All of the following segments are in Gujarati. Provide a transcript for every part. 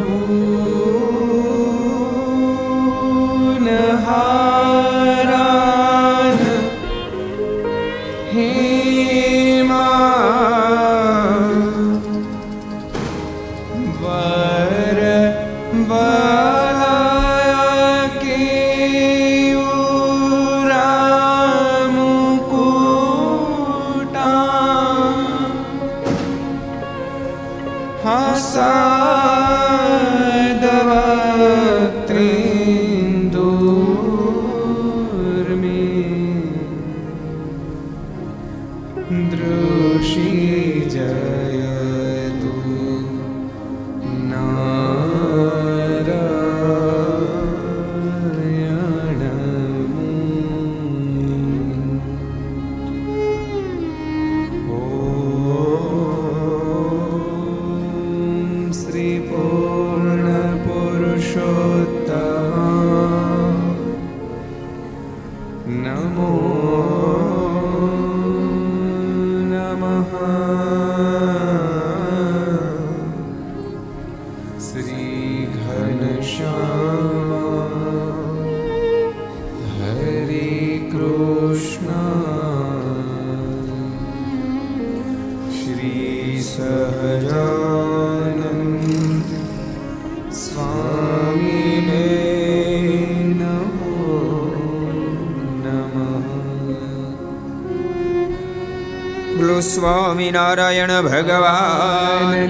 Oh. સ્વામિનારાયણ ભગવાન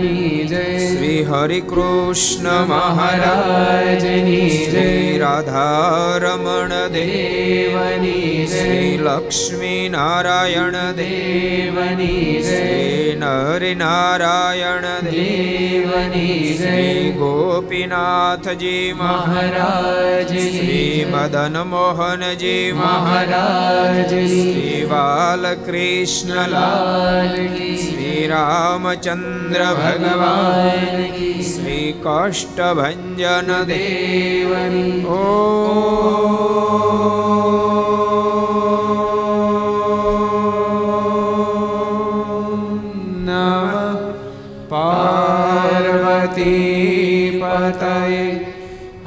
શ્રી હરિ કૃષ્ણ મહારાજની શ્રી રાધારમણ દેવની શ્રી લક્ષ્મી નારાયણ દેવની શ્રી નર નારાયણ દેવની શ્રી ગોપીનાથજી મહારાજ શ્રી મદન મોહનજી મહારાજ શ્રી બાલકૃષ્ણલાલ શ્રી રામચંદ્ર ભગવાન શ્રી કાષ્ટભન દેવની ઓ હાર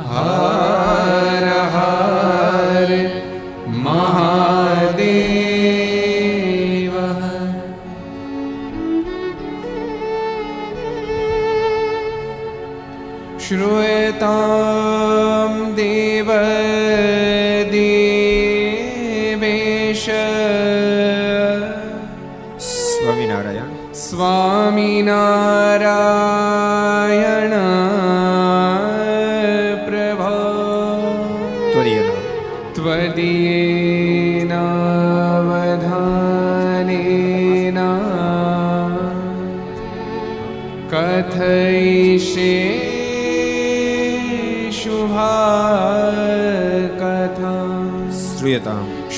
હાર હર મહાદેવ શ્રૂયતામ દેવ દેવેશ સ્વામિનારાયણ સ્વામિનારાયણ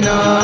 Medina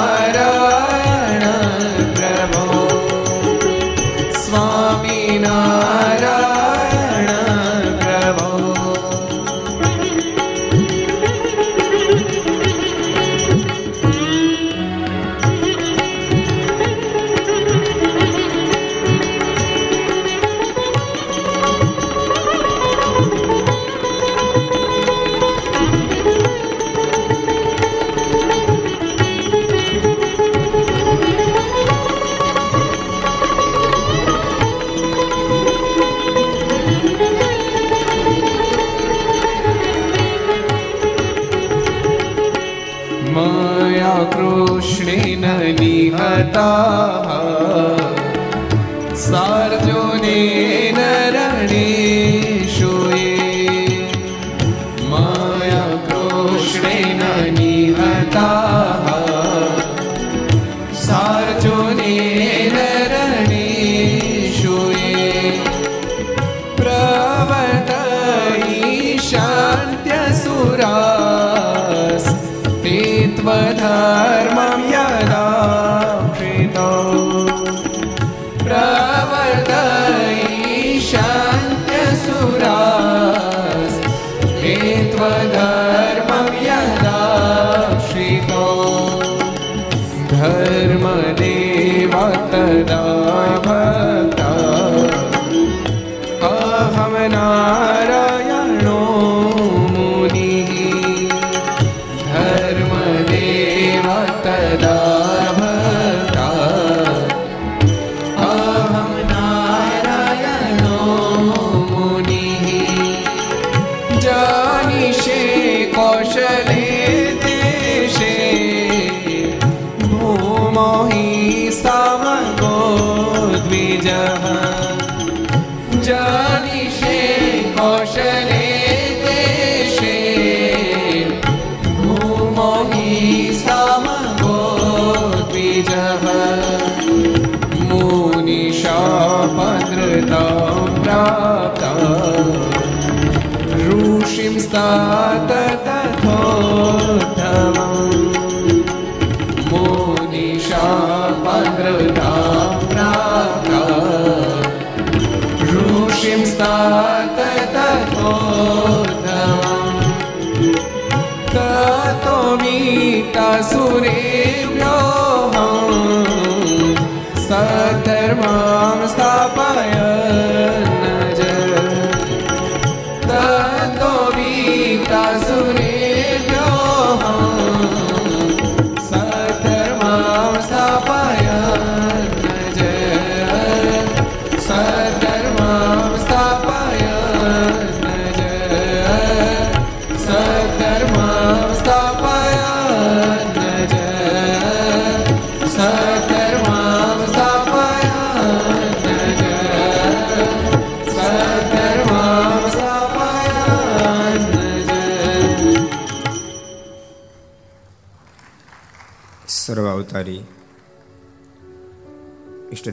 त्वधर्मं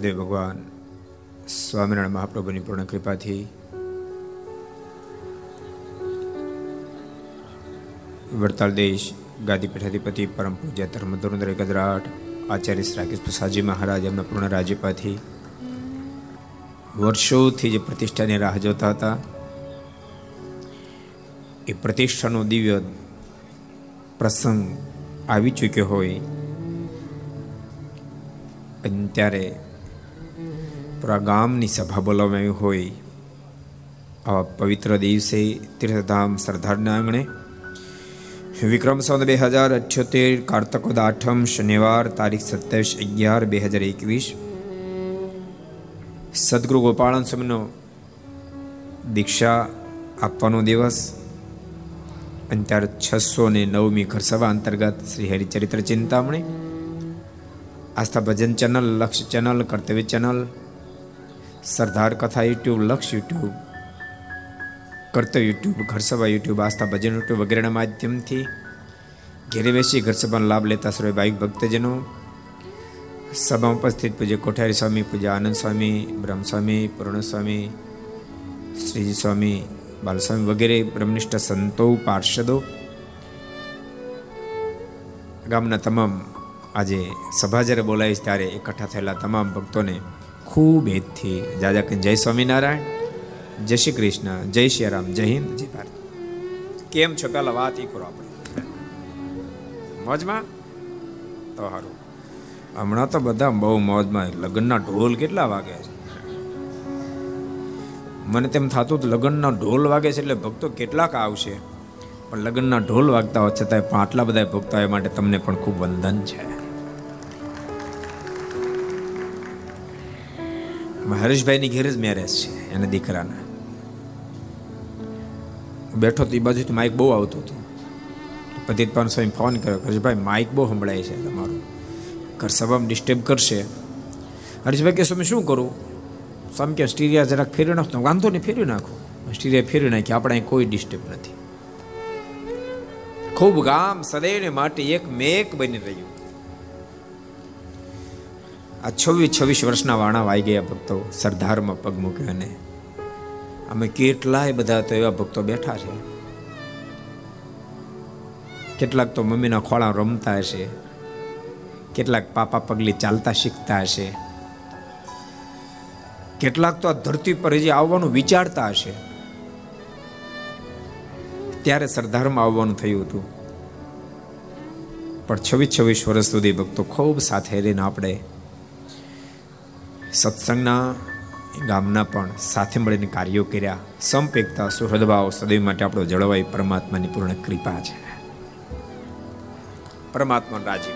ઈષ્ટદેવ ભગવાન સ્વામિનારાયણ મહાપ્રભુની પૂર્ણ કૃપાથી વડતાલ દેશ ગાદીપીઠ અધિપતિ પરમ પૂજ્ય ધર્મ ધોરણધર ગજરાટ આચાર્ય શ્રી રાકેશ પ્રસાદજી મહારાજ, એમના પૂર્ણ રાજ્યપાથી વર્ષોથી જે પ્રતિષ્ઠાની રાહ જોતા હતા, એ પ્રતિષ્ઠાનો દિવ્ય પ્રસંગ આવી ચૂક્યો હોય, અને ત્યારે પૂરા ગામની સભા બોલાવવાની હોય, આ પવિત્ર દિવસે તીર્થધામ સરદારના આંગણે વિક્રમ સંવત બે હજાર અઠ્યોતેર કાર્તકોદ આઠમ શનિવાર તારીખ સત્યાવીસ અગિયાર બે હજાર એકવીસ, સદગુરુ ગોપાળન સ્વામીનો દીક્ષા આપવાનો દિવસ, અને છસો ને નવમી ઘરસભા અંતર્ગત Shri Haricharitra Chintamani, Aastha Bhajan channel, Laksh channel, Kartavya channel Sardar Katha YouTube, Laksh YouTube કરતો YouTube, Gharsabha YouTube, Aastha Bhajan YouTube વગેરેના માધ્યમથી ઘેરે બેસી ઘરસભાનો લાભ લેતા સર્વે ભાઈ ભક્તજનો. સભામાં ઉપસ્થિત પૂજ્ય કોઠારી સ્વામી, પૂજ્ય આનંદ સ્વામી, બ્રહ્મસ્વામી સ્વામી શ્રીજી સ્વામી, બાલસ્વામી વગેરે બ્રહ્મનિષ્ઠ સંતો, પાર્ષદો. ગામના તમામ આજે સભા જ્યારે બોલાવીશ ત્યારે એકઠા થયેલા તમામ ભક્તોને ખૂબ હેતથી જાજા કે જય સ્વામિનારાયણ, જય શ્રી કૃષ્ણ, જય શ્રી રામ, જય હિન્દ, જય ભારત. કેમ છો? પેલા વાત એ કરો આપણે. મોજમાં? તો સારું હમણાં તો બધા બહુ મોજમાં લગ્નના ઢોલ કેટલા વાગે છે? મને તેમ થતું હતું લગ્નના ઢોલ વાગે છે એટલે ભક્તો કેટલાક આવશે. પણ લગ્નના ઢોલ વાગતા હોય, છતાંય આટલા બધા ભક્તો માટે તમને પણ ખૂબ વંદન છે. હરેશભાઈની ઘેર જ મેરેજ છે, એના દીકરાના. બેઠો તો એ બાજુથી માઇક બહુ આવતું હતું. પતિત પાન સ્વામી ફોન કર્યો હરેશભાઈ માઇક બહુ સંભળાય છે તમારું. ઘર સભામાં ડિસ્ટર્બ કરશે. હરેશભાઈ કે સ્વામી, શું કરું? સ્વામી કે સ્ટીરિયા જરાક ફેરવી નાખતો વાંધો નહીં, ફેરવી નાખો. સ્ટીરિયા ફેરવી નાખી, આપણે અહીં કોઈ ડિસ્ટર્બ નથી. ખૂબ ગામ સદૈવને માટે એક મેક બની રહ્યું. આ છવ્વીસ છવ્વીસ વર્ષના વાણા વાઈ ગયા ભક્તો, સરદારમાં પગ મૂક્યો અને અમે કેટલાય બધા તો એવા ભક્તો બેઠા છે. કેટલાક તો મમ્મીના ખોળા રમતા હશે. કેટલાક પાપા પગલી ચાલતા શીખતા હશે. કેટલાક તો આ ધરતી પર હજી આવવાનું વિચારતા હશે. ત્યારે સરદારમાં આવવાનું થયું હતું. પણ છવ્વીસ છવ્વીસ વર્ષ સુધી ભક્તો ખૂબ સાથે રહીને આપણે સત્સંગના ગામના પણ સાથે મળીને કાર્યો કર્યા. સંપેકતા સુહૃદભાવ સદૈવ માટે આપણો જળવાય પરમાત્માની પૂર્ણ કૃપા છે. પરમાત્મા રાજી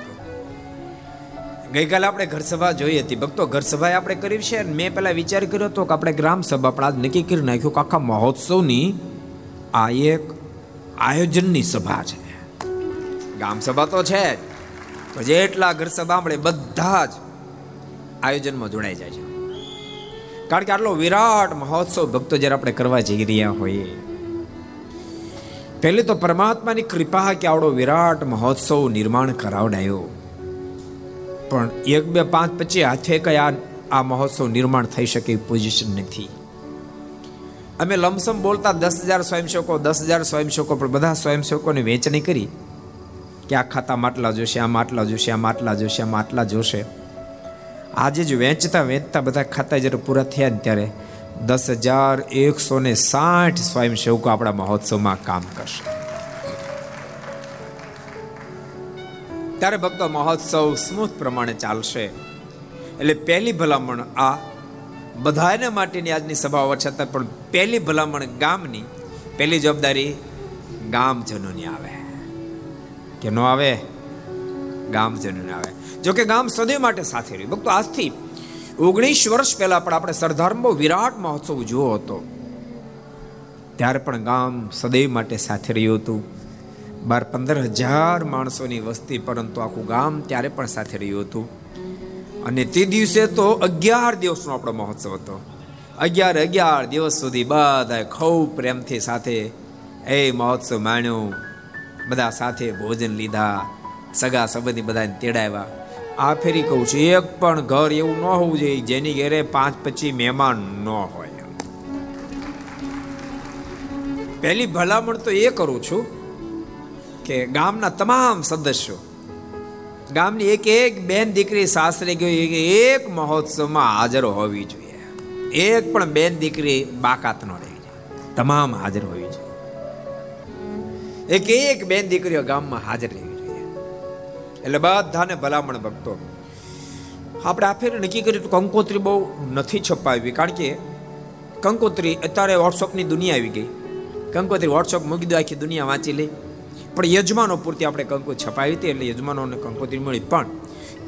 ગઈકાલે આપણે ઘર સભા જોઈ હતી. ભક્તો ઘર સભા આપણે કરી છે મેં પહેલા વિચાર કર્યો હતો કે આપણે ગ્રામ સભા પણ આજ નક્કી કરી નાખ્યું કે આખા મહોત્સવની આ એક આયોજનની સભા છે. ગામ સભા તો છે જ. જેટલા ઘર સભા આપણે બધા જ આયોજનમાં જોડાઈ જાય છે. કારણ કે આટલો વિરાટ મહોત્સવ ભક્તો જ્યારે આપણે કરવા જઈ રહ્યા હોઈએ, પહેલે તો પરમાત્માની કૃપા કે આવડો વિરાટ મહોત્સવ નિર્માણ કરાવડાયો. પણ એક, બે, પાંચ પછી હાથે કઈ આ મહોત્સવ નિર્માણ થઈ શકે પોઝિશન નથી. અમે લમસમ બોલતા દસ હજાર સ્વયંસેવકો, દસ હજાર સ્વયંસેવકો, પણ બધા સ્વયંસેવકોને વેચણી કરી કે આ ખાતા માટલા જોશે, આ માટલા જોશે, આ માટલા જોશે, આ માટલા જોશે. આજે જ વેચતા વેચતા બધા ખાતા જ્યારે પૂરા થયા ને ત્યારે દસ હજાર એકસો ને સાઠ સ્વયંસેવકો આપણા મહોત્સવમાં કામ કરશે. ત્યારે ભક્તો મહોત્સવ સ્મૂથ પ્રમાણે ચાલશે. એટલે પહેલી ભલામણ આ, બધાને માટેની આજની સભા હોવા છતાં પણ પહેલી ભલામણ ગામની, પહેલી જવાબદારી ગામજનોની આવે. કે ન આવે? ગામજનોને આવે. જો કે ગામ સદૈવ માટે સાથે રહ્યું. ભક્તો, આજથી ઓગણીસ વર્ષ પહેલા પણ આપણે સરદારમાં વિરાટ મહોત્સવ જોયો હતો. ત્યારે પણ ગામ સદૈવ માટે સાથે રહ્યું હતું. બાર પંદર હજાર માણસોની વસ્તી, પરંતુ આખું ગામ ત્યારે પણ સાથે રહ્યું હતું. અને તે દિવસે તો અગિયાર દિવસનો આપણો મહોત્સવ હતો. અગિયાર અગિયાર દિવસ સુધી બધા ખૂબ પ્રેમથી સાથે એ મહોત્સવ માણ્યો. બધા સાથે ભોજન લીધા. સગા સંબંધી બધાને તેડાવ્યા. આ ફેરી કહું છું, એક પણ ઘર એવું ન હોવું જોઈએ, જેની ઘરે પાંચ પછી મહેમાન ન હોય. પહેલી ભલામણ તો એ કરું છું કે ગામના તમામ સદસ્યો, ગામની એક એક બેન દીકરી સાસરે ગઈ એક મહોત્સવમાં હાજર હોવી જોઈએ. એક પણ બેન દીકરી બાકાત ન રહી તમામ હાજર હોવી જોઈએ. એક એક બેન દીકરીઓ ગામમાં હાજર જોઈએ એટલે બધાને ભલામણ ભક્તો. આપણે આ ફેર નક્કી કર્યું કંકોત્રી બહુ નથી છપાવી કારણ કે કંકોત્રી અત્યારે વોટ્સઅપની દુનિયા આવી ગઈ. કંકોત્રી વોટ્સઅપ મૂકી દો, આખી દુનિયા વાંચી લે. પણ યજમાનો પૂરતી આપણે કંકો છપાવી હતી એટલે યજમાનોને કંકોત્રી મળી. પણ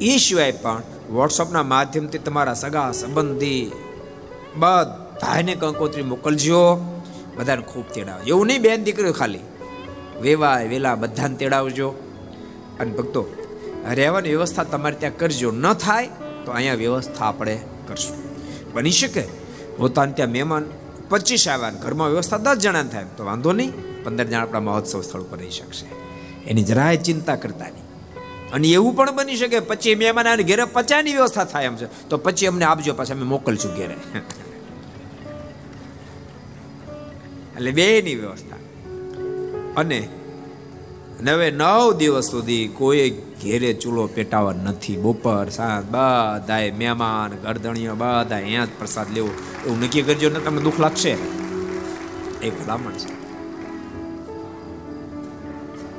એ સિવાય પણ વોટ્સઅપના માધ્યમથી તમારા સગા, સંબંધી બધાને કંકોત્રી મોકલજો. બધાને ખૂબ તેડાવ. એવું નહીં, બેન દીકરીઓ ખાલી વેવાય, વેલા બધાને તેડાવજો. અને ભક્તો રહેવાની વ્યવસ્થા તમારે ત્યાં કરજો. ન થાય તો અહીંયા વ્યવસ્થા આપણે કરશું. બની શકે. પોતાને ત્યાં મહેમાન પચીસ આવ્યા ઘરમાં વ્યવસ્થા દસ જણા થાય. તો વાંધો નહીં. પંદર જણા આપણા મહોત્સવ સ્થળ પર રહી શકશે. એની જરાય ચિંતા કરતા નહીં. અને એવું પણ બની શકે. પછી મહેમાન આવે ઘેરે પચાની વ્યવસ્થા થાય એમ છે. તો પછી અમને આપજો, પાછા અમે મોકલશું ઘેરે. એટલે બેની વ્યવસ્થા. અને નવે નવ દિવસ સુધી કોઈ ઘેરે ચૂલો પેટાવા નથી. બપોર, સાંજ બધાએ મહેમાન, ગરદણીઓ બધા અહીંયા જ પ્રસાદ લેવો. એવું નક્કી કરજો ને તમને દુઃખ લાગશે? એ ભલામણ છે.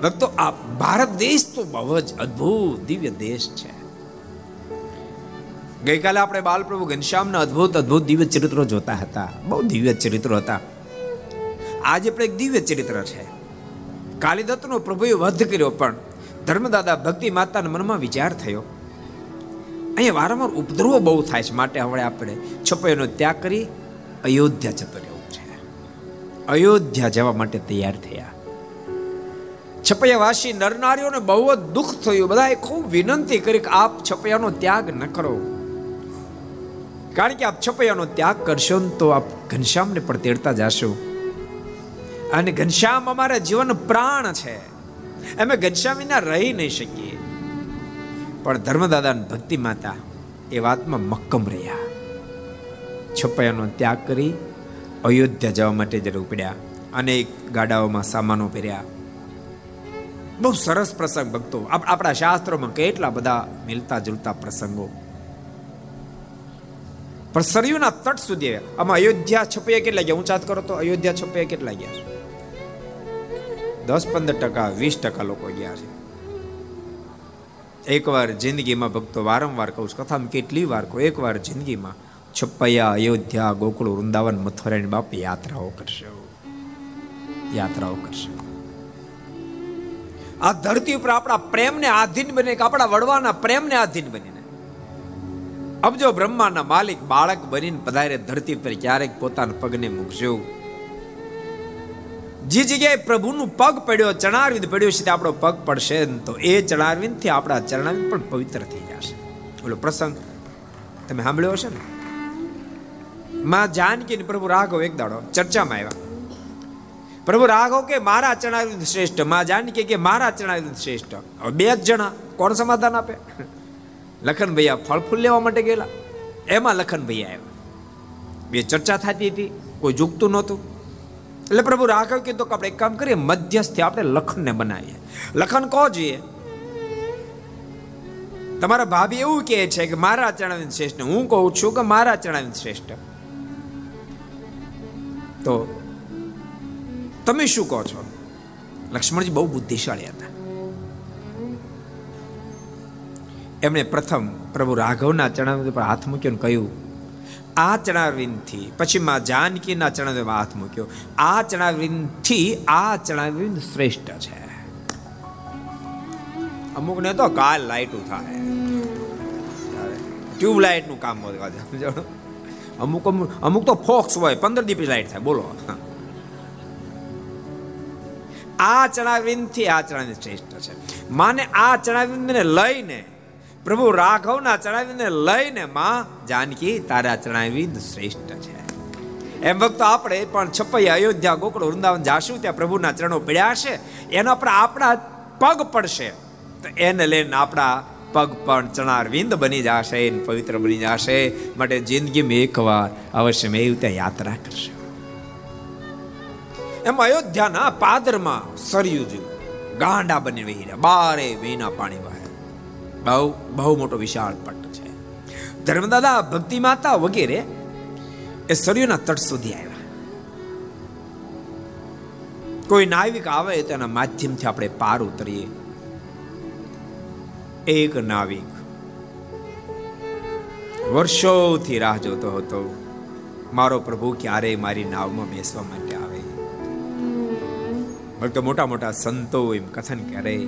ભક્તો, આ ભારત દેશ તો બહુ જ અદ્ભુત દિવ્ય દેશ છે. ગઈકાલે આપણે બાલપ્રભુ ઘનશ્યામના અદ્ભુત અદ્ભુત દિવ્ય ચરિત્રો જોતા હતા. બહુ દિવ્ય ચરિત્રો હતા. આજે પણ એક દિવ્ય ચરિત્ર છે. કાલિદત્તનો પ્રભુએ વધ કર્યો, પણ ધર્મદાદા ભક્તિ માતાના મનમાં વિચાર થયો. અહીંયા વારંવાર ઉપદ્રવો બહુ થાય છે માટે હવે આપણે છપૈયાનો ત્યાગ કરી અયોધ્યા જતો રહેવું છે. અયોધ્યા જવા માટે તૈયાર થયા. છપૈયાવાસી નરનારીઓને બહુ જ દુઃખ થયું. બધાએ ખૂબ વિનંતી કરી કે આપ છપૈયાનો ત્યાગ ન કરો. કારણ કે આપ છપૈયાનો ત્યાગ કરશો ને તો આપ ઘનશ્યામને પણ તેડતા જાશો. અને ઘનશ્યામ અમારા જીવન પ્રાણ છે. અમે ઘનશ્યામ વિના રહી નહીં શકીએ. પણ ધર્મદાદા ભક્તિ માતા એ વાતમાં મક્કમ રહ્યા. છપૈયાનો ત્યાગ કરી અયોધ્યા જવા માટે જ્યારે ઉપડ્યા અનેક ગાડાઓમાં સામાનો પહેર્યા. બહુ સરસ પ્રસંગ ભક્તો. આપણા શાસ્ત્રોમાં કેટલા બધા મિલતા જુલતા પ્રસંગો. પણ સરયુના તટ સુધી આમાં અયોધ્યા, છપૈયા કેટલા ગયા? ઊંચાત કરો તો અયોધ્યા, છપૈયા કેટલા ગયા? દસ પંદર ટકા, વીસ ટકા લોકો ગયા છે. એકવાર જિંદગીમાં ભક્તો વારંવાર કહું છું, કથામાં કેટલી વાર કહું, એકવાર જિંદગીમાં છપૈયા અયોધ્યા, ગોકુળ, વૃંદાવન મથુરાની બાપ યાત્રાઓ કરશે. યાત્રાઓ કરશે. આ ધરતી ઉપર આપણા પ્રેમને આધીન બને, કે આપણા વડવાના પ્રેમને આધીન બનીને અબજો બ્રહ્માના માલિક બાળક બનીને પધારે ધરતી પર ક્યારેક પોતાના પગને મૂકજો. જે જગ્યાએ પ્રભુનું પગ પડ્યો, ચણારવિંદ પડ્યો છે તે આપણો પગ પડશે તો એ ચણારવિંદથી આપણા ચરણાવિંદ પણ પવિત્ર થઈ જશે. ઓલો પ્રસંગ. તમે સાંભળ્યો હશે ને? માં જાનકી પ્રભુ રાઘવ એક દાડો ચર્ચામાં આવ્યા. પ્રભુ રાઘવ કે, મારા ચણાવિંદ શ્રેષ્ઠ. માં જાનકી કે, મારા ચણાવિંદ શ્રેષ્ઠ. હવે બે જ જણા કોણ સમાધાન આપે? લખન ભૈયા ફળ ફૂલ લેવા માટે ગયેલા. એમાં લખન ભૈયા આવ્યા. બે ચર્ચા થતી હતી, કોઈ ઝૂકતું નહોતું. એટલે પ્રભુ રાઘવ કીધું કે આપણે એક કામ કરીએ, મધ્યસ્થી આપણે લખનને બનાવીએ. લખન કહો જોઈએ? તમારા ભાભી એવું કહે છે કે મારા ચણાવિંદ શ્રેષ્ઠ. હું કહું છું કે મારા ચણાવીન શ્રેષ્ઠ. તો તમે શું કહો છો? લક્ષ્મણજી બહુ બુદ્ધિશાળી હતા. એમણે પ્રથમ પ્રભુ રાઘવના ચણાવી પર હાથ મૂક્યો કહ્યું આ ચણાવિંદથી પછી માં જાનકીના ચણાવિંદમાં હાથ મૂક્યો. આ ચણાવિંદથી આ ચણાવિંદ શ્રેષ્ઠ છે. અમુકને તો કાલ લાઈટું થાય. ટ્યુબલાઇટનું કામ હોય અમુક અમુક અમુક તો ફોક્સ હોય, પંદર દી લાઇટ થાય. બોલો. આ ચણાવિંદથી આ ચણાવિંદ શ્રેષ્ઠ છે. માને આ ચણાવિંદ ને લઈને પ્રભુ રાઘવના ચણાવીને લઈને માં જાનકી તારા ચડાવી શ્રેષ્ઠ છે. એમ વખત આપણે પણ છપૈયા અયોધ્યા, ગોકળ, વૃંદાવન જાશું, ત્યાં પ્રભુના ચરણો પડ્યા છે એના પર આપણા પગ પડશે. તો એને લઈને આપણા પગ પણ ચણાર વિંદ બની જશે પવિત્ર બની જશે. માટે જિંદગીમાં એકવાર અવશ્ય મેં ત્યાં યાત્રા કરશે. એમ અયોધ્યાના પાદરમાં સર્યું જેવું ગાંડા બની વહી રહ્યા, બારે મહિના પાણી વહે. બહુ બહુ મોટો વિશાળ પટ છે. ધર્મદાદા ભક્તિ માતા વગેરે એ સરયુના તટ સુધી આવ્યા. કોઈ નાવિક આવે તો એના માધ્યમથી આપણે પાર ઉતરીએ. એક નાવિક વર્ષોથી રાહ જોતો હતો. મારો પ્રભુ ક્યારે મારી નાવમાં બેસવા માટે આવે. ભક્તો મોટા મોટા સંતો એમ કથન કરે.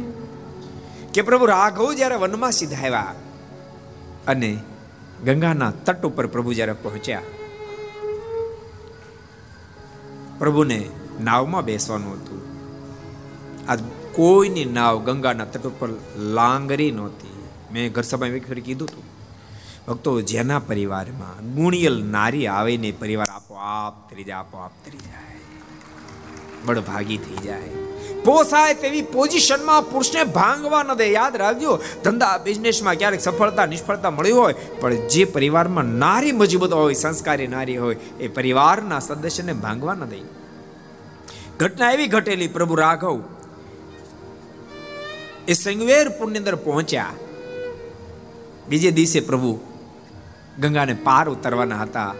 કે પ્રભુ રાઘવ જ્યારે વનમાં સીધાવ્યા અને ગંગાના તટ ઉપર પ્રભુ જ્યારે પહોંચ્યા, પ્રભુને નાવમાં બેસવાનું હતું. આ કોઈની નાવ ગંગાના તટ ઉપર લાંગરી નહોતી. મેં ઘર સભામાં એક કીધું હતું. ભક્તો, જેના પરિવારમાં ગુણિયલ નારી આવે ને પરિવાર આપોઆપ તરી જાય, આપોઆપ તરી જાય. બળભાગી થઈ જાય. પોસાય તેવી પોઝિશનમાં પુરુષને ભાંગવા ન દે. યાદ રાખજો, ધંધા, બિઝનેસમાં ક્યારેક સફળતા, નિષ્ફળતા મળી હોય, પણ જે પરિવારમાં નારી મજબૂત હોય, સંસ્કારી નારી હોય, એ પરિવારના સદસ્યને ભાંગવા ન દે. ઘટના એવી ઘટેલી, પ્રભુ રાઘવ, એ સંગવેર પુણ્ય અંદર પહોંચ્યા. બીજે દિવસે પ્રભુ ગંગાને પાર ઉતરવાના હતા.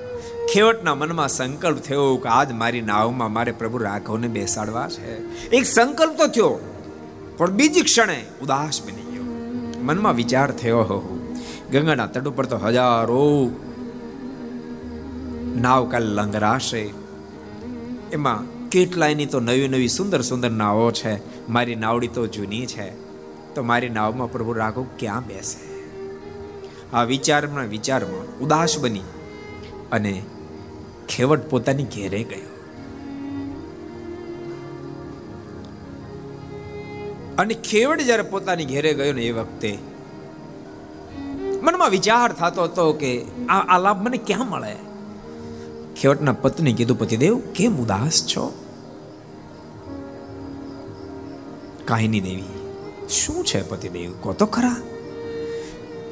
ખેવટના મનમાં સંકલ્પ થયો કે આજ મારી નાવમાં મારે પ્રભુ રાઘવને બેસાડવા છે. એક સંકલ્પ તો થયો, પણ બીજી ક્ષણે ઉદાસ બની ગયો. મનમાં વિચાર થયો હો, ગંગાના તટ ઉપર તો હજારો નાવ કાલ લંગરાશે. એમાં કેટલાયની તો નવી નવી સુંદર સુંદર નાવો છે. મારી નાવડી તો જૂની છે. તો મારી નાવમાં પ્રભુ રાઘવ ક્યાં બેસે? આ વિચારમાં વિચારમાં ઉદાસ બની અને ખેવટ પોતાની ઘેરે ગયો. અને ખેવડ જ્યારે પોતાની ઘેરે ગયો ને એ વખતે મનમાં વિચાર થતો હતો કે આ આ લાભ મને ક્યાં મળે? ખેવટના પત્ની કીધું, પતિદેવ, કેમ ઉદાસ છો? કાહિની દેવી, શું છે પતિદેવ? કહો તો ખરા.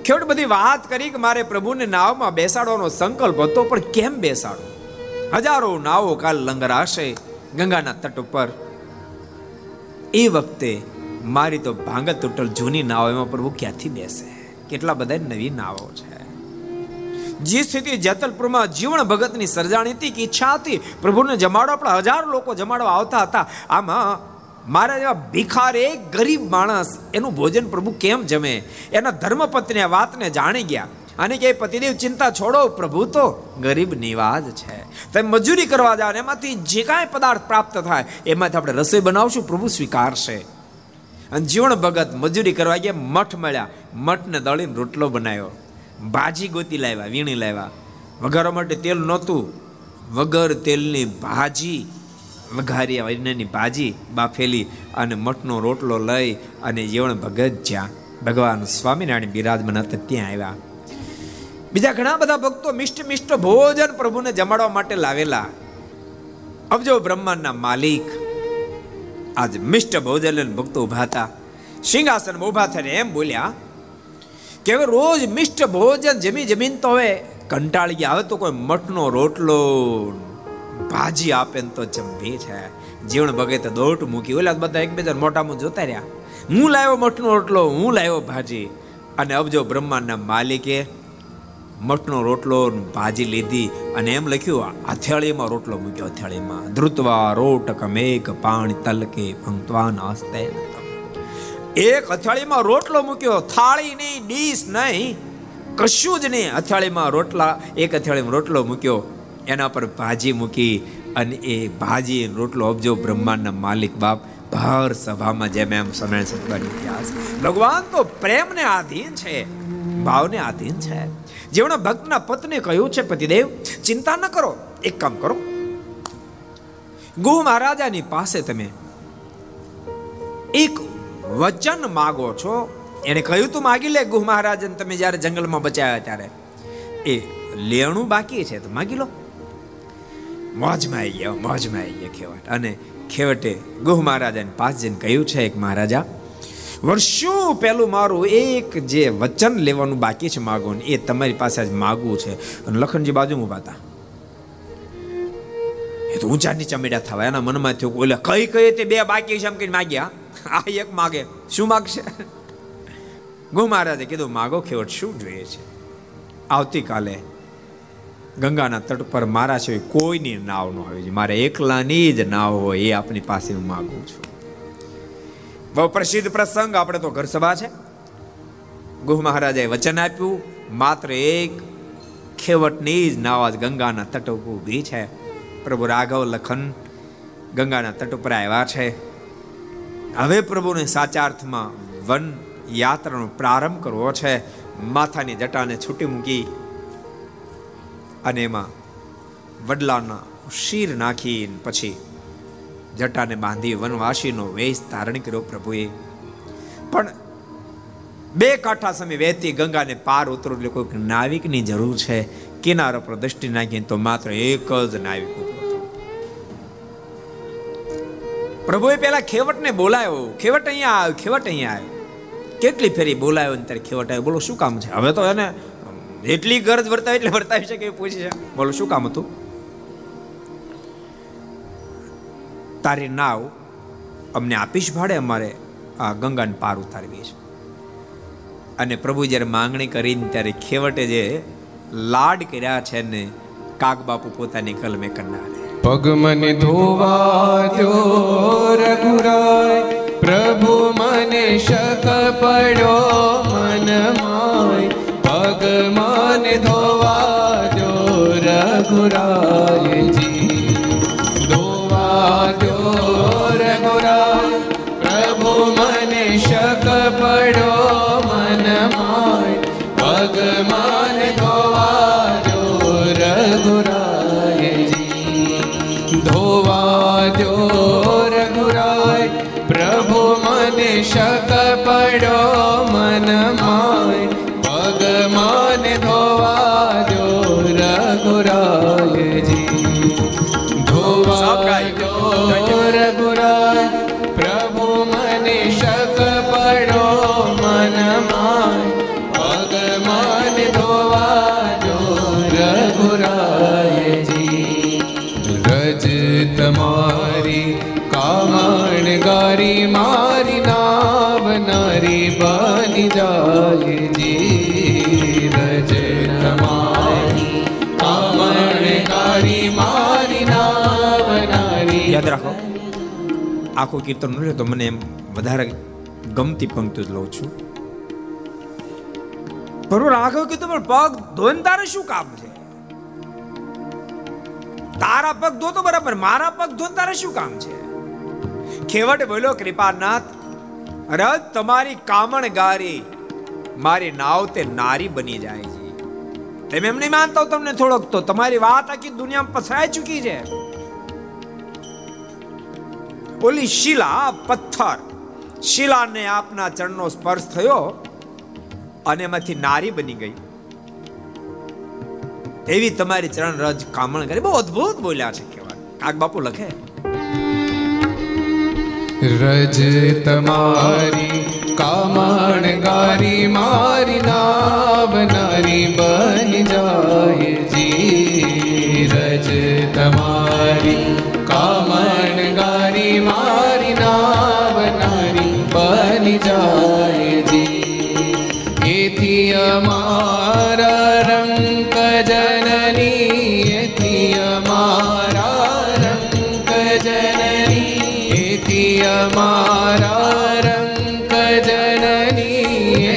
ખેવડ બધી વાત કરી કે મારે પ્રભુને નાવમાં બેસાડવાનો સંકલ્પ હતો, પણ કેમ બેસાડો? હજારો નાવો કાલ લંગરાશે ગંગાના તટ ઉપર. એ વખતે મારી તો ભાંગત તૂટલ જૂની નાવ એમાં પ્રભુ ક્યાંથી બેસે? કેટલા બધા નવી નાવો છે. જે સ્થિતિ જેતલપુરમાં જીવન ભગતની સર્જાણી હતી, કે ઈચ્છા હતી, પ્રભુને જમાડો આપણા હજારો લોકો જમાડવા આવતા હતા. આમાં મારા જેવા ભિખાર એક ગરીબ માણસ એનું ભોજન પ્રભુ કેમ જમે? એના ધર્મપત્ની આ વાતને જાણી ગયા. અને કે પતિદેવ, ચિંતા છોડો, પ્રભુ તો ગરીબ નિવાજ છે. તમે મજૂરી કરવા જાઓ એમાંથી જે કાંઈ પદાર્થ પ્રાપ્ત થાય, એમાંથી આપણે રસોઈ બનાવશું, પ્રભુ સ્વીકારશે. અને જીવણ ભગત મજૂરી કરવા ગયા, મઠ મળ્યા. મઠને દળીને રોટલો બનાવ્યો. ભાજી ગોતી લાવ્યા, વીણી લાવ્યા. વઘારવા માટે તેલ નહોતું. વગર તેલની ભાજી વઘારી વૈનાની ભાજી બાફેલી અને મઠનો રોટલો લઈ અને જીવણ ભગત જ્યાં ભગવાન સ્વામિનારાયણ બિરાજમાન હતા, ત્યાં આવ્યા. બીજા ઘણા બધા ભક્તો મિષ્ટ મિષ્ટ ભોજન પ્રભુને જમાડવા માટે લાવેલા. અબજો બ્રહ્માંડના માલિક, આજ મિષ્ટ ભોજન લઈને ભક્તો ઊભા હતા. સિંહાસન ઊભા થઈને એમ બોલ્યા, કે હવે રોજ મિષ્ટ ભોજન જમી જમીન તો હવે કંટાળી ગયા. હવે તો કોઈ મઠનો રોટલો, ભાજી આપે ને તો જમવી છે. જીવણ તો દોટ મૂકી. ઓલા બધા એકબીજા મોટામાં જોતા રહ્યા. હું લાવ્યો મઠનો રોટલો, હું લાવ્યો ભાજી. અને અબજો બ્રહ્માંડના માલિકે મઠનો રોટલો ભાજી લીધી અને એમ લખ્યું હથેળીમાં રોટલો મૂક્યો હથેળીમાં ધ્રુતવા રોટક મેઘ પાણી, તલકે ભંગવાન હસ્તે એક હથેળીમાં રોટલો મૂક્યો, થાળી નહીં, ડીશ નહીં, કશું જ નહીં. હથેળીમાં રોટલા, એક હથેળીમાં રોટલો મૂક્યો, એના પર ભાજી મૂકી અને એ ભાજી રોટલો અબજો બ્રહ્માંડના માલિક બાપ ભર સભામાં જેમ એમ સમય સત્વાની ઇતિહાસ. ભગવાન તો પ્રેમને આધીન છે, ભાવને આધીન છે. જેવણા ભક્તના પત્ને કહ્યું છે, પતિદેવ, ચિંતા ન કરો. એક કામ કરો. ગુ મહારાજાની પાસે તમે એક વચન માગો છો. એને કહ્યું, તું માગી લે ગુહ મહારાજને, તમે જ્યારે જંગલમાં બચાવ્યા ત્યારે. એ લેણું બાકી છે, તો માગી લો. મોજમાં આવી ગયા મોજમાં આવી ગયા ખેવટ. અને ખેવટે ગુહ મહારાજાને પાસ જઈને કહ્યું છે, એક મહારાજા વર્ષો પહેલું મારું એક જે વચન લેવાનું બાકી છે માગો એ તમારી પાસે જ માગવું છે. અને લખનજી બાજુ ઊભા હતા. એ તો ઊંચા નીચા મેળ્યા થવા, એના મનમાં થયું ઓલે કઈ કઈ તે બે બાકી છે એમ કઈ માગ્યા. આ એક માગે. શું માગશે? ગુ મહારાજે કીધું, માગો ખેવટ શું જોઈએ છે? આવતીકાલે ગંગાના તટ પર મારા સિવાય કોઈની નાવ ન આવી મારે એકલાની જ નાવ હોય, એ આપની પાસે હું માગું છું. બહુ પ્રસિદ્ધ પ્રસંગ. આપણે તો ઘર સભા છે. ગુહ મહારાજાએ વચન આપ્યું. માત્ર એક ખેવટની જ નાવાજ ગંગાના તટ ઉપર ઊભી છે. પ્રભુ રાઘવ લખન ગંગાના તટ ઉપર આવ્યા છે. હવે પ્રભુને સાચા અર્થમાં વન યાત્રાનો પ્રારંભ કરવો છે. માથાની જટાને છૂટી મૂકી અને એમાં વડલાના શીર નાખી પછી જટાને બાંધી વનવાસીનો વેશ ધારણ કર્યો પ્રભુએ. પણ બે કાંઠા સમય વહેતી ગંગાને પાર ઉતરો એટલે કોઈક નાવિકની જરૂર છે. કિનારા પર દ્રષ્ટિ નાખી તો માત્ર એક જ નાવિક હતો. પ્રભુએ પેલા ખેવટને બોલાયો. ખેવટ અહીંયા આવ્યો, ખેવટ અહીંયા આવ્યો. કેટલી ફેરી બોલાયો ને ત્યારે ખેવટ આવ્યો, બોલો શું કામ છે? હવે તો એને એટલી ગરજ વર્તાવી એટલે વર્તાવી શકે પૂછી છે. બોલો, શું કામ હતું? તારી નાવ, અમને આપીશ ભાડે, અમારે આ ગંગાને પાર ઉતારવી છે. અને પ્રભુ જ્યારે માંગણી કરીને ત્યારે ખેવટે જે લાડ કર્યા છે ને, કાગ બાપુ પોતાની કલમે કરનારે. પગ મને ધોવા દો રઘુરાય, પ્રભુ મને શક પડ્યો મન માય પગ મને ધોવા દો રઘુરાયજી રાખો આખું કીર્તન નો તો મને એમ વધારે ગમતી પંક્તિ જ લઉં છું. પ્રભુ રાઘવ કીધું, પણ પગ ધોઈને તારે શું કામ છે? તારા પગ ધોતો બરાબર, મારા પગ ધોઈને તારે શું કામ છે? ખેવટ બોલો કૃપાનાથ, રજ તમારી કામણ ગારી મારી નાવ તે નારી બની જાય છે. તમે એમ નહીં માનતા તમને થોડોક તો, તમારી વાત આખી દુનિયામાં પસરાઈ ચૂકી છે. ઓલી શિલા, પથ્થર. શિલાને આપના ચરણનો સ્પર્શ થયો અને એમાંથી નારી બની ગઈ. એવી તમારી ચરણ રજ કામણ કરી. બહુ અદ્ભુત બોલ્યા છે કેવા કાક બાપુ લખે. રજ તમારી કામણ ગારી મારી નાવનારી બની જાય જી. રજ તમારી કામણ બની જાય જી એથી અમારા રંગ જનની, એથી અમારા રંગ જનની, એથી અમારા રંગ જનની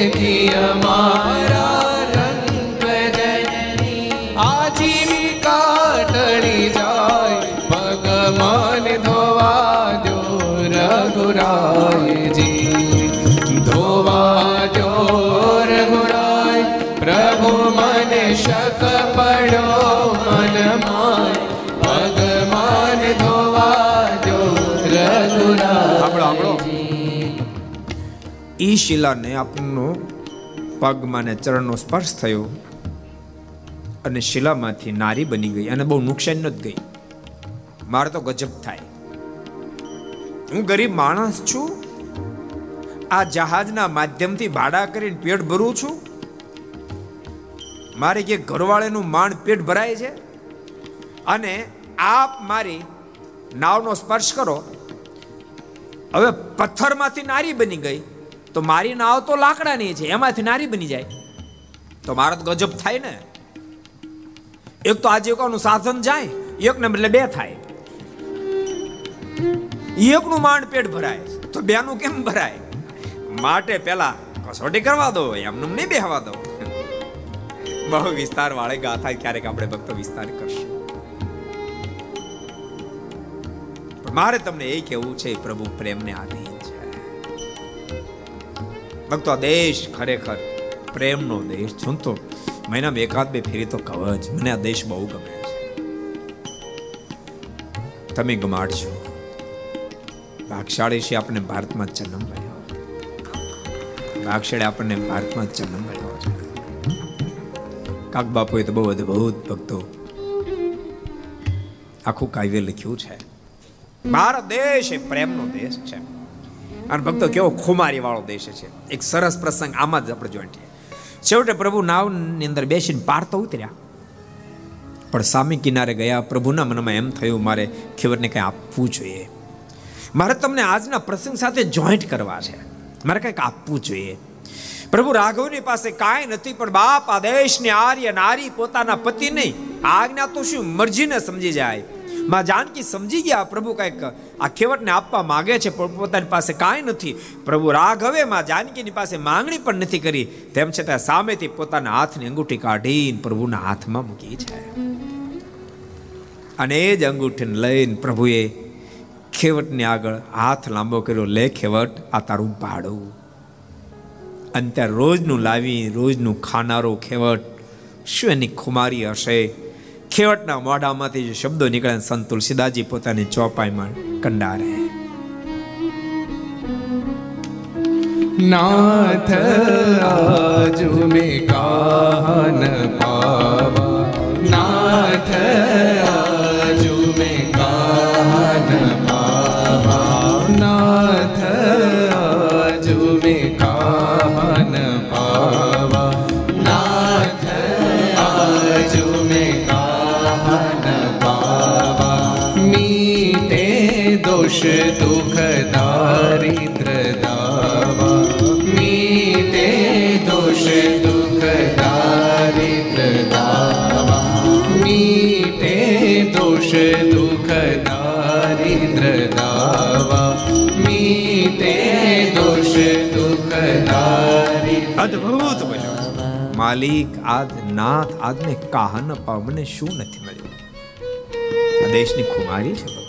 ઈ શિલાને આપનો પગમાં ને ચરણનો સ્પર્શ થયો અને શિલામાંથી નારી બની ગઈ અને બહુ નુકસાન નથી ગઈ. મારે તો ગજબ થાય. હું ગરીબ માણસ છું. આ જહાજના માધ્યમથી ભાડા કરીને પેટ ભરું છું. મારે કે ઘરવાળાનું માણ પેટ ભરાય છે અને આપ મારી નાવનો સ્પર્શ કરો. હવે પથ્થરમાંથી નારી બની ગઈ. તો મારી નાવ તો લાકડાની છે, એમાંથી નારી બની જાય. તો મારો તો ગજબ થાય ને. એક તો આજીવિકાનું સાધન જાય એકને એટલે બે થાય. એકનું માંડ પેટ ભરાય, તો બેનું કેમ ભરાય? માટે પેલા કસોટી કરવા દો, એમનું નહીં બેહવા દો. બહુ વિસ્તાર વાળે ગાથા ક્યારેક આપણે ભક્તો વિસ્તાર કરશું. મારે તમને એ કેવું છે, પ્રભુ પ્રેમને આધીન છે. ભક્તો દેશ ખરેખર પ્રેમનો દેશ છું તો મહિનામાં એકાદ બે ફેરી તો કવચ મને આ દેશ બહુ ગમે છે. તમે ગમાડશો. ભાગશાળી છે આપણને ભારતમાં જન્મ મળ્યો. ભાગશાળી આપણને ભારતમાં જન્મ મળ્યો કાક બાપુએ તો બહુ અદભુત ભક્તો આખું કાવ્ય લખ્યું છે. ભારત દેશ એ પ્રેમનો દેશ છે. અને ભક્તો કેવો ખુમારી વાળો દેશ છે. એક સરસ પ્રસંગ આમાં જ આપણે જોઈન્ટ છેવટે પ્રભુ નાવની અંદર બેસીને પાર તો ઉતર્યા. પણ સામે કિનારે ગયા, પ્રભુના મનમાં એમ થયું, મારે ખેવરને કંઈ આપવું જોઈએ. મારે તમને આજના પ્રસંગ સાથે જોઈન્ટ કરવા છે. મારે કંઈક આપવું જોઈએ. પ્રભુ રાઘવની પાસે કાંઈ નથી, પણ બાપ આ દેશની આર્ય નારી પોતાના પતિ નહીં. આજ્ઞા તો શું મરજીને સમજી જાય. માં જાનકી સમજી ગયા, પ્રભુ કંઈક આ ખેવટને આપવા માંગે છે, પણ પોતાની પાસે કાંઈ નથી. પ્રભુ રાઘવે માં જાનકીની પાસે માંગણી પણ નથી કરી. તેમ છતાં સામેથી પોતાના હાથની અંગૂઠી કાઢીને પ્રભુના હાથમાં મૂકી છે. અને એ જ અંગૂઠીને લઈને પ્રભુએ ખેવટની આગળ હાથ લાંબો કર્યો, લે ખેવટ, આ તારું ભાડું. અને ત્યાં રોજનું લાવી રોજનું ખાનારો ખેવટ શું એની ખુમારી હશે? ખેવટના મોઢામાંથી જે શબ્દો નીકળે સંત તુલસીદાસજી પોતાની ચોપાઈમાં કંડારે. નાથ આજુ મે કાન પાવા. નાથ दुख दारिद्र दावा मीटे दोष दुख दारिद्र दावा मीटे दोष दुख दारिद्र दावा मीटे दोष दुख दारिद्र અદ્ભુત બોલ્યો માલિક આજ નાથ આજને કાહ ન પાવ મને શું નથી મળ્યું આ દેશની ખુમારી છે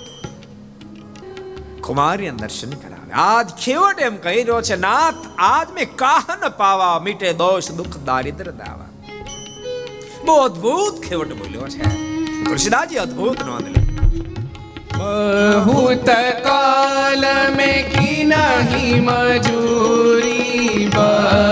કુમારી દર્શન કરાવે આજ છેવટ એમ કહી રહ્યો છે નાથ આજ મેં કાહન પાવા મીટે દોષ દુઃખ દારિદ્ર દાવા બહુ અદભુત ખેવટ બોલ્યો છે તુલસીદાસજી અદભુત નોંધ લે બહુત કાલ મે કી નહીં મજૂરી બા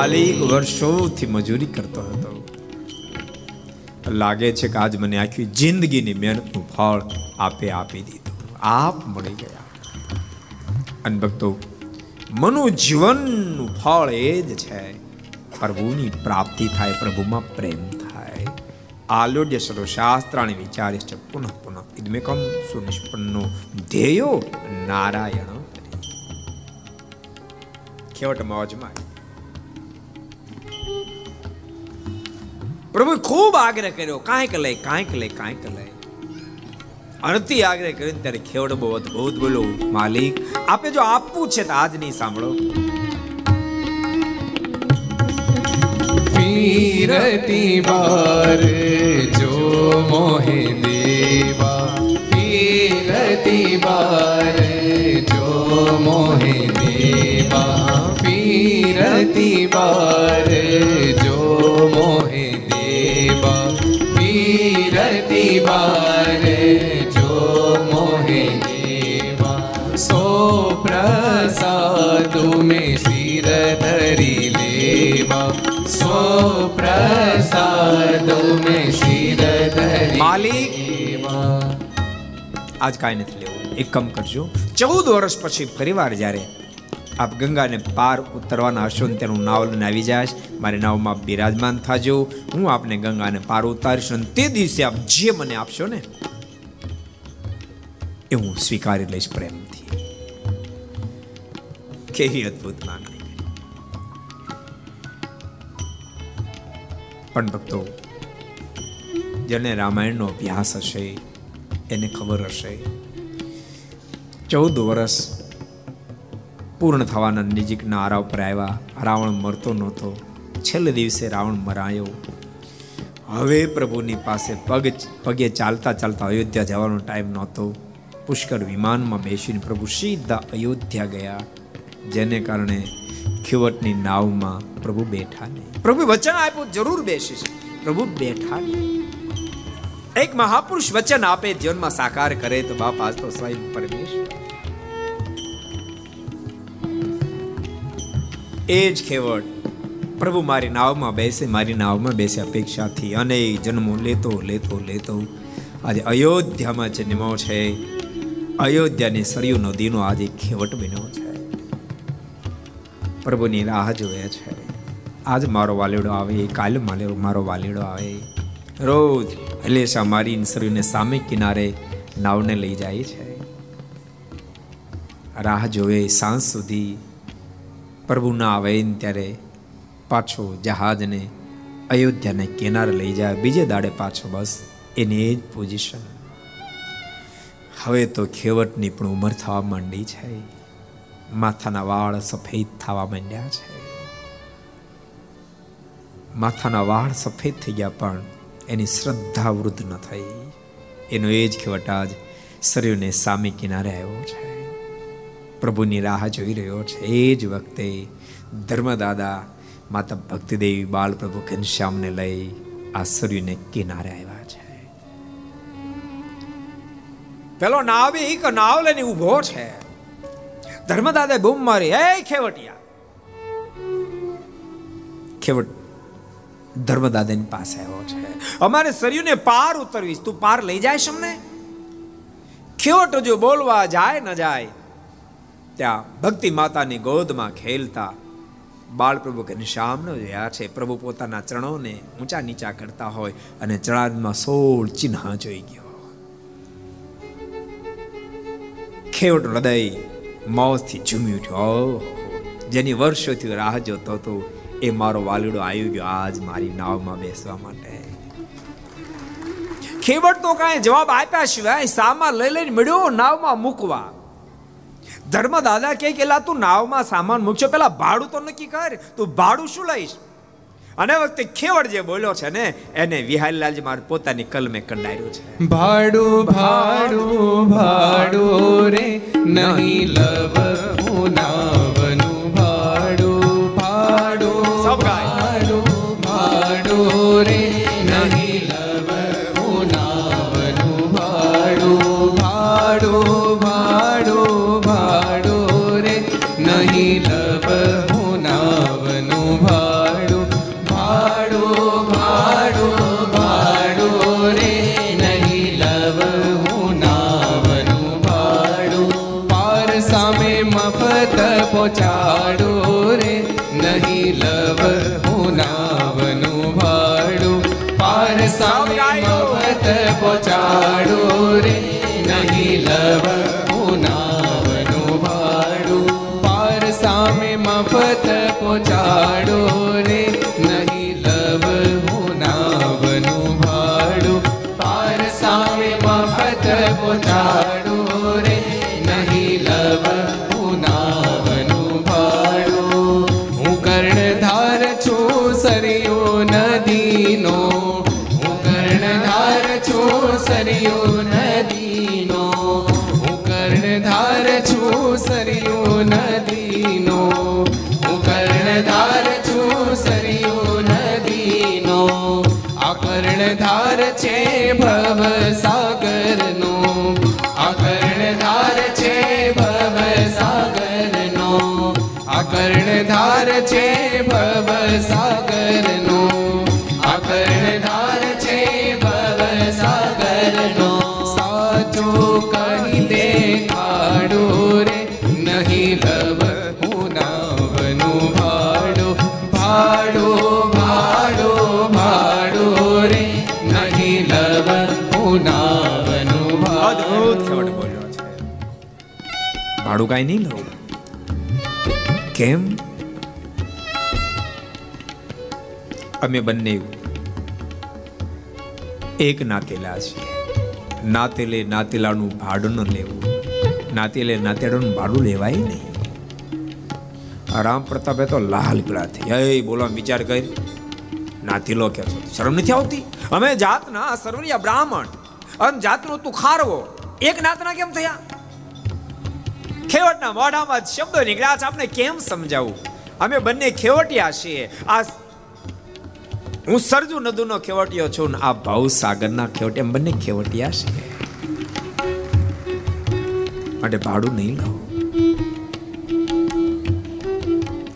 માલિક વર્ષોથી મજૂરી કરતો હતો. લાગે છે કે આજ મને આખી જિંદગીની મહેનતનું ફળ આપે આપી દીધું. આપ મળી ગયા. અને ભક્તો મનુ જીવનનું ફળ એ જ છે. પ્રભુની પ્રાપ્તિ થાય, પ્રભુમાં પ્રેમ થાય. આલોડ્ય સર્વ શાસ્ત્રાણી વિચારે છે, પુનઃ પુનઃ, ઇદમેકમ સુનિષ્પન્નો ધ્યેયો નારાયણ કેવટ મોજમાં પ્રભુ ખૂબ આગ્રહ કર્યો કાંઈક લઈ કાંઈક લઈ કાંઈક લઈ અણતિ આગ્રહ કર્યો ત્યારે ખેવડો બહુ અદભુત બોલો માલિક આપે જો આપવું છે તો આજ નહીં સાંભળો પીરતી બાર જો મોહે દેવા પીરતી બાર જો મોહે દેવા પીરતી બાર માલિક આજ કાંઈ નથી લેવું. એક કામ કરજો. ચૌદ વર્ષ પછી ફરીવાર જ્યારે આપ ગંગાને પાર ઉતરવાના હશો ને તેનું નાવ લઈને આવી જાય મારી નાવમાં બિરાજમાન થાજો. હું આપને ગંગાને પાર ઉતારીશ અને તે દિવસે આપ જે મને આપશો ને, એ હું સ્વીકારી લઈશ પ્રેમથી. કેવી અદ્ભુત માંગણી. પણ ભક્તો, જેને રામાયણનો અભ્યાસ હશે, એને ખબર હશે. ચૌદ વર્ષ પૂર્ણ થવાના નજીકના આરા ઉપર આવ્યા. રાવણ મરતો નહોતો. છેલ્લે દિવસે રાવણ મરાયો. હવે પ્રભુની પાસે પગ પગે ચાલતા ચાલતા અયોધ્યા જવાનો ટાઈમ નહોતો. પુષ્કર વિમાનમાં બેસીને પ્રભુ સીધા અયોધ્યા ગયા. જેને કારણે ખીવટની નાવમાં પ્રભુ બેઠા નહીં. પ્રભુ વચન આપ્યું, જરૂર બેસીશ. પ્રભુ બેઠા નહીં. એક મહાપુરુષ વચન આપે, જીવનમાં સાકાર કરે તો બાપ આજ તો સ્વયં પરમેશ્વર. એ જ ખેવડ પ્રભુ મારી નાવમાં બેસે, મારી નાવમાં બેસે અપેક્ષાથી. અનેક જન્મો લેતો લેતો લેતો. આજે અયોધ્યામાં જન્મો છે, અયોધ્યાની સરયુ નદીનો આજે ખેવટ બન્યો છે. પ્રભુની રાહ જોવે છે. આજ મારો વાલેડો આવે, કાલે મારો વાલેડો આવે. રોજ હલેશા મારી સરયુને સામે કિનારે નાવને લઈ જાય છે. રાહ જોવે સાંજ સુધી પ્રભુ ના આવે ત્યારે પાછો જહાજને અયોધ્યાને કિનારે લઈ જાય, બીજે દાડે પાછો બસ એની જ પોઝિશન હવે તો ખેવટની પણ ઉંમર થવા માંડી છે. માથાના વાળ સફેદ થવા માંડ્યા છે. માથાના વાળ સફેદ થઈ ગયા પણ એની શ્રદ્ધા વૃદ્ધ ન થઈ. એનો એ જ ખેવટ આજ શરીરને સામે કિનારે આવ્યો છે. પ્રભુની રાહ જોઈ રહ્યો છે. એ જ વખતે ધર્મદાદા માતા ભક્તિદેવી બાળ પ્રભુ ઘનશ્યામને લઈ આ શરીરને કિનારે આવ્યા છે. પેલો નાવિક નાવ લઈને ઊભો છે. ધર્મદાદા બૂમ મારી, હે ખેવટિયા. ખેવટ ધર્મદાદાની પાસે આવ્યો છે. અમારે સરયુને પાર ઉતરવીશ. તું પાર લઈ જાય અમને? ખેવટ જો બોલવા જાય ન જાય ત્યાં ભક્તિ માતાની ગોદમાં ખેલતા. બાળપ્રભુ ઘનશ્યામનો જોયા છે. પ્રભુ પોતાના ચરણોને ઊંચા નીચા કરતા હોય અને ચણાદમાં સોળ ચિહ્ન જોઈ ગયો. ખેવટ હૃદય મોજથી ઝૂમી ઉઠ્યો. જેની વર્ષોથી રાહ જોતો હતો, એ મારો વાલીડો આવી ગયો આજ મારી નાવમાં બેસવા માટે. ખેવટ તો કાંઈ જવાબ આપ્યા સિવાય સામાન લઈ લઈને મળ્યો નાવમાં મૂકવા. ધર્મ દાદા કે કેલા તું નાવમાં સામાન મૂકશો. પેલા ભાડું તો નક્કી કર. તું ભાડું શું લઈશ? અને વખતે ખેવડ જે બોલ્યો છે ને, એને વિહારીલાલજી મારે પોતાની કલમે કંડાર્યું છે. ભાડું ભાડું ભાડું રે, નહીં લવ છે ભવ સાગરનો. આ કર્ણધાર છે ભવ સાગરનો. સાચો કહી દે કાઢો રે નહીં લવ પુનાવનું ભાડો. ભાડો ભાડો ભાડો રે નહીં લવ પુનાવનું અદ્ભુત ભાડો ભાડું કાંઈ નહીં લઉં. કેમ? અમે બંને એક નાતેલા છીએ. નાતેલે નાતેલાનું ભાડું ન લેવું. નાતેલે નાતેલાનું ભાડું લેવાય નહીં. રામ પ્રતાપે તો લાલ પીળા થઈ એ બોલો વિચાર કરી. નાતીલો કે શરમ નથી આવતી? અમે જાતના સર્વરિયા બ્રાહ્મણ અન જાતનો તું ખારવો. એક નાતના કેમ થયા? ખેવટના મોઢામાં શબ્દો નીકળ્યા છે. આપણે કેમ સમજાવું? અમે બંને ખેવટિયા છીએ. આ હું સરજુ નદુનો ખેવટિયો છું ને આ ભાવ સાગરના ખેવટે બંને ખેવટિયા છે. માટે ભાડું નહીં લો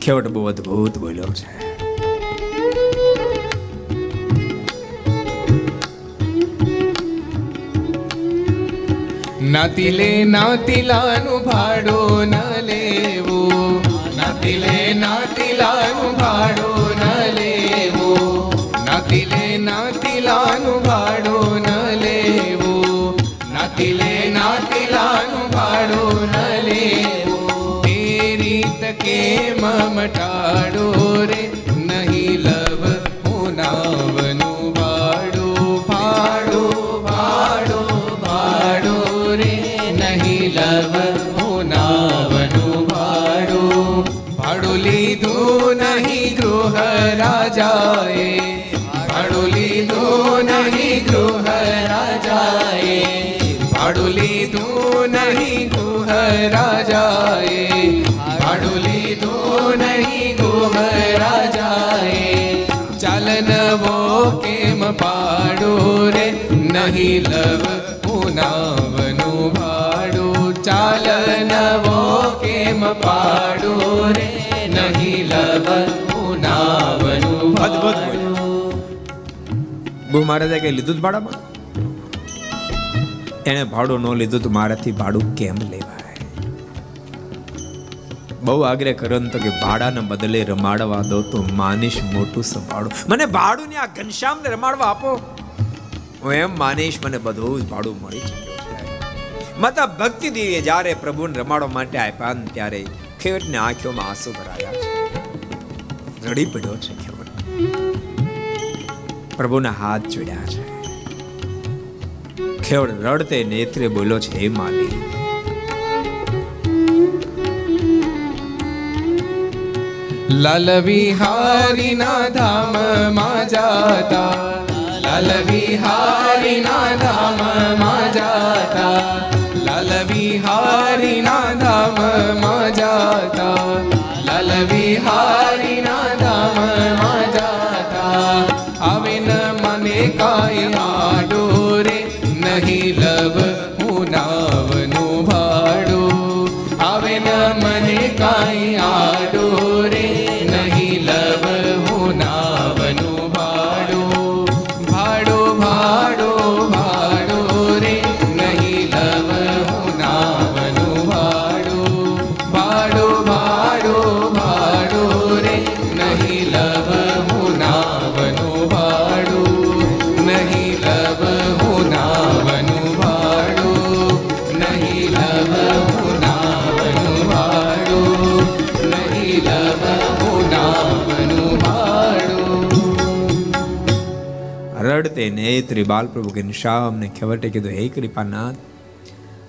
ખેવટ બહુ અદભુત બોલ્યો છે. નાતિલે નાતિલાનું ભાડું ન લેવું. નાતિલે નાતિલાનું ભાડું ન લેવું નાતિલે નાતીલાનું ભાડું ન લેવું નાતીલે નાતીલાનું ભાડું ન લેવું તે રીત કે મમટાડો રે નહીં લવ હું નાવનું ભાડું ભાડું ભાડું ભાડું રે નહીં લવ હું નાવનું ભાડું ભાડું લીધું નહીં ગૃહ રાજાએ રાજાએ ભાડું લીધું નહીં ગોમ રાજાએ ચાલન વો કેમ પાડો રે નહીં લવ પુનાવનું ભાડું ચાલ નવો કેમ પાડો રે નહીં લવ પુનાવનું અદ્ભુત બહુ મહારાજે કઈ લીધું જ ભાડામાં? એને ભાડું ન લીધું તો મારાથી ભાડું કેમ લેવાય? બહુ આગ્રહ કર્યો ને તો કે ભાડાને બદલે રમાડવા દો તો માનીશ મોટું સંભાળો. મને ભાડું ને આ ઘનશ્યામને રમાડવા આપો. હું એમ માનીશ મને બધું જ ભાડું મળી ચૂક્યું માતા ભક્તિ દેવીએ જ્યારે પ્રભુને રમાડવા માટે આપ્યા ને ત્યારે ખેવટને આંખોમાં આંસુ ભરાયા છે. રડી પડ્યો છે ખેવટ પ્રભુના હાથ જોડ્યા છે. ખેવડ રડતે નેત્રે બોલ્યો છે, હે માલી લાલ વિહારીના ધામમાં જાતા લાલ વિહારીના ધામમાં જાતા લાલ વિહારીના ધામમાં જાતા લાલ વિહારીના ધામમાં જાતા આવે ન મને કાંઈ આડો રે નહીં લવ નેત્રે બાલપ્રભુ ઘનશ્યામ અમને ખેવટે કીધું, હે કૃપાનાથ,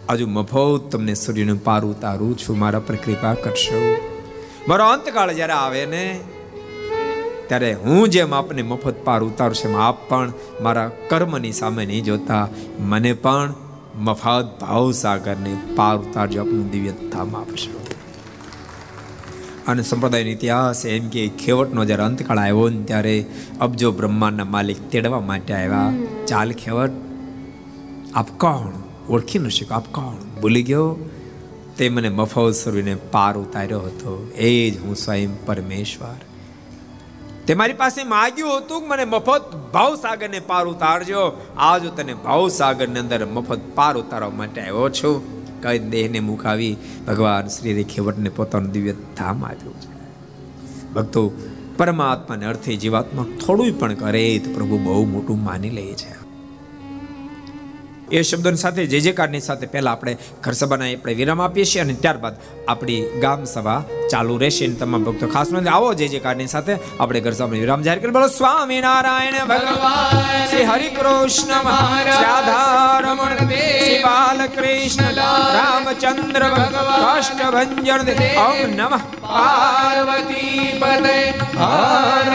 આજુ મફત તમને સૂર્યનું પાર ઉતારું છું, મારા પર કૃપા કરશો. મારો અંતકાળ જ્યારે આવે ને, ત્યારે હું જેમ આપને મફત પાર ઉતારું છું, એમ આપ પણ મારા કર્મની સામે નહીં જોતા. મને પણ મફત ભાવ સાગરને પાર ઉતારજો, આપનું દિવ્યતા આપશો. અને સંપ્રદાયનો ઇતિહાસ એમ કે ખેવટનો જ્યારે અંતકાળ આવ્યો ને ત્યારે અબજો બ્રહ્માંડના માલિક તેડવા માટે આવ્યા. ચાલ ખેવટ આપ કોણ? ઓળખી ન શક્યો આપ કોણ? ભૂલી ગયો? તે મને મફત સર્વીને પાર ઉતાર્યો હતો. એ જ હું સ્વયં પરમેશ્વર. તે મારી પાસે માગ્યું હતું કે મને મફત ભાવ સાગરને પાર ઉતારજો. આજ તને ભાવસાગરની અંદર મફત પાર ઉતારવા માટે આવ્યો છું. કઈ દેહને મુકાવી ભગવાન શ્રી ખેવટને પોતાનું દિવ્ય ધામ આપ્યું છે. ભક્તો, પરમાત્માને અર્થે જીવાત્મા થોડું પણ કરે તો પ્રભુ બહુ મોટું માની લે છે. એ શબ્દોની સાથે, જે જે કાર્ડની સાથે પહેલા આપણે ઘર સભાના આપણે વિરામ આપીએ છીએ અને ત્યારબાદ આપણી ગામ સભા ચાલુ રહેશે અને તમામ ભક્તો ખાસ નોંધ આવો, જે જે કારની સાથે આપણે ઘર સભાનો વિરામ જાહેર કરી બોલો સ્વામી નારાયણ ભગવાન, શ્રી હરિ કૃષ્ણ રાધારમણ, શ્રી બાલકૃષ્ણ, રામચંદ્ર ભગવાન કાષ્ટભંજન ઓમ નમઃ. પાર્વતી પદે હર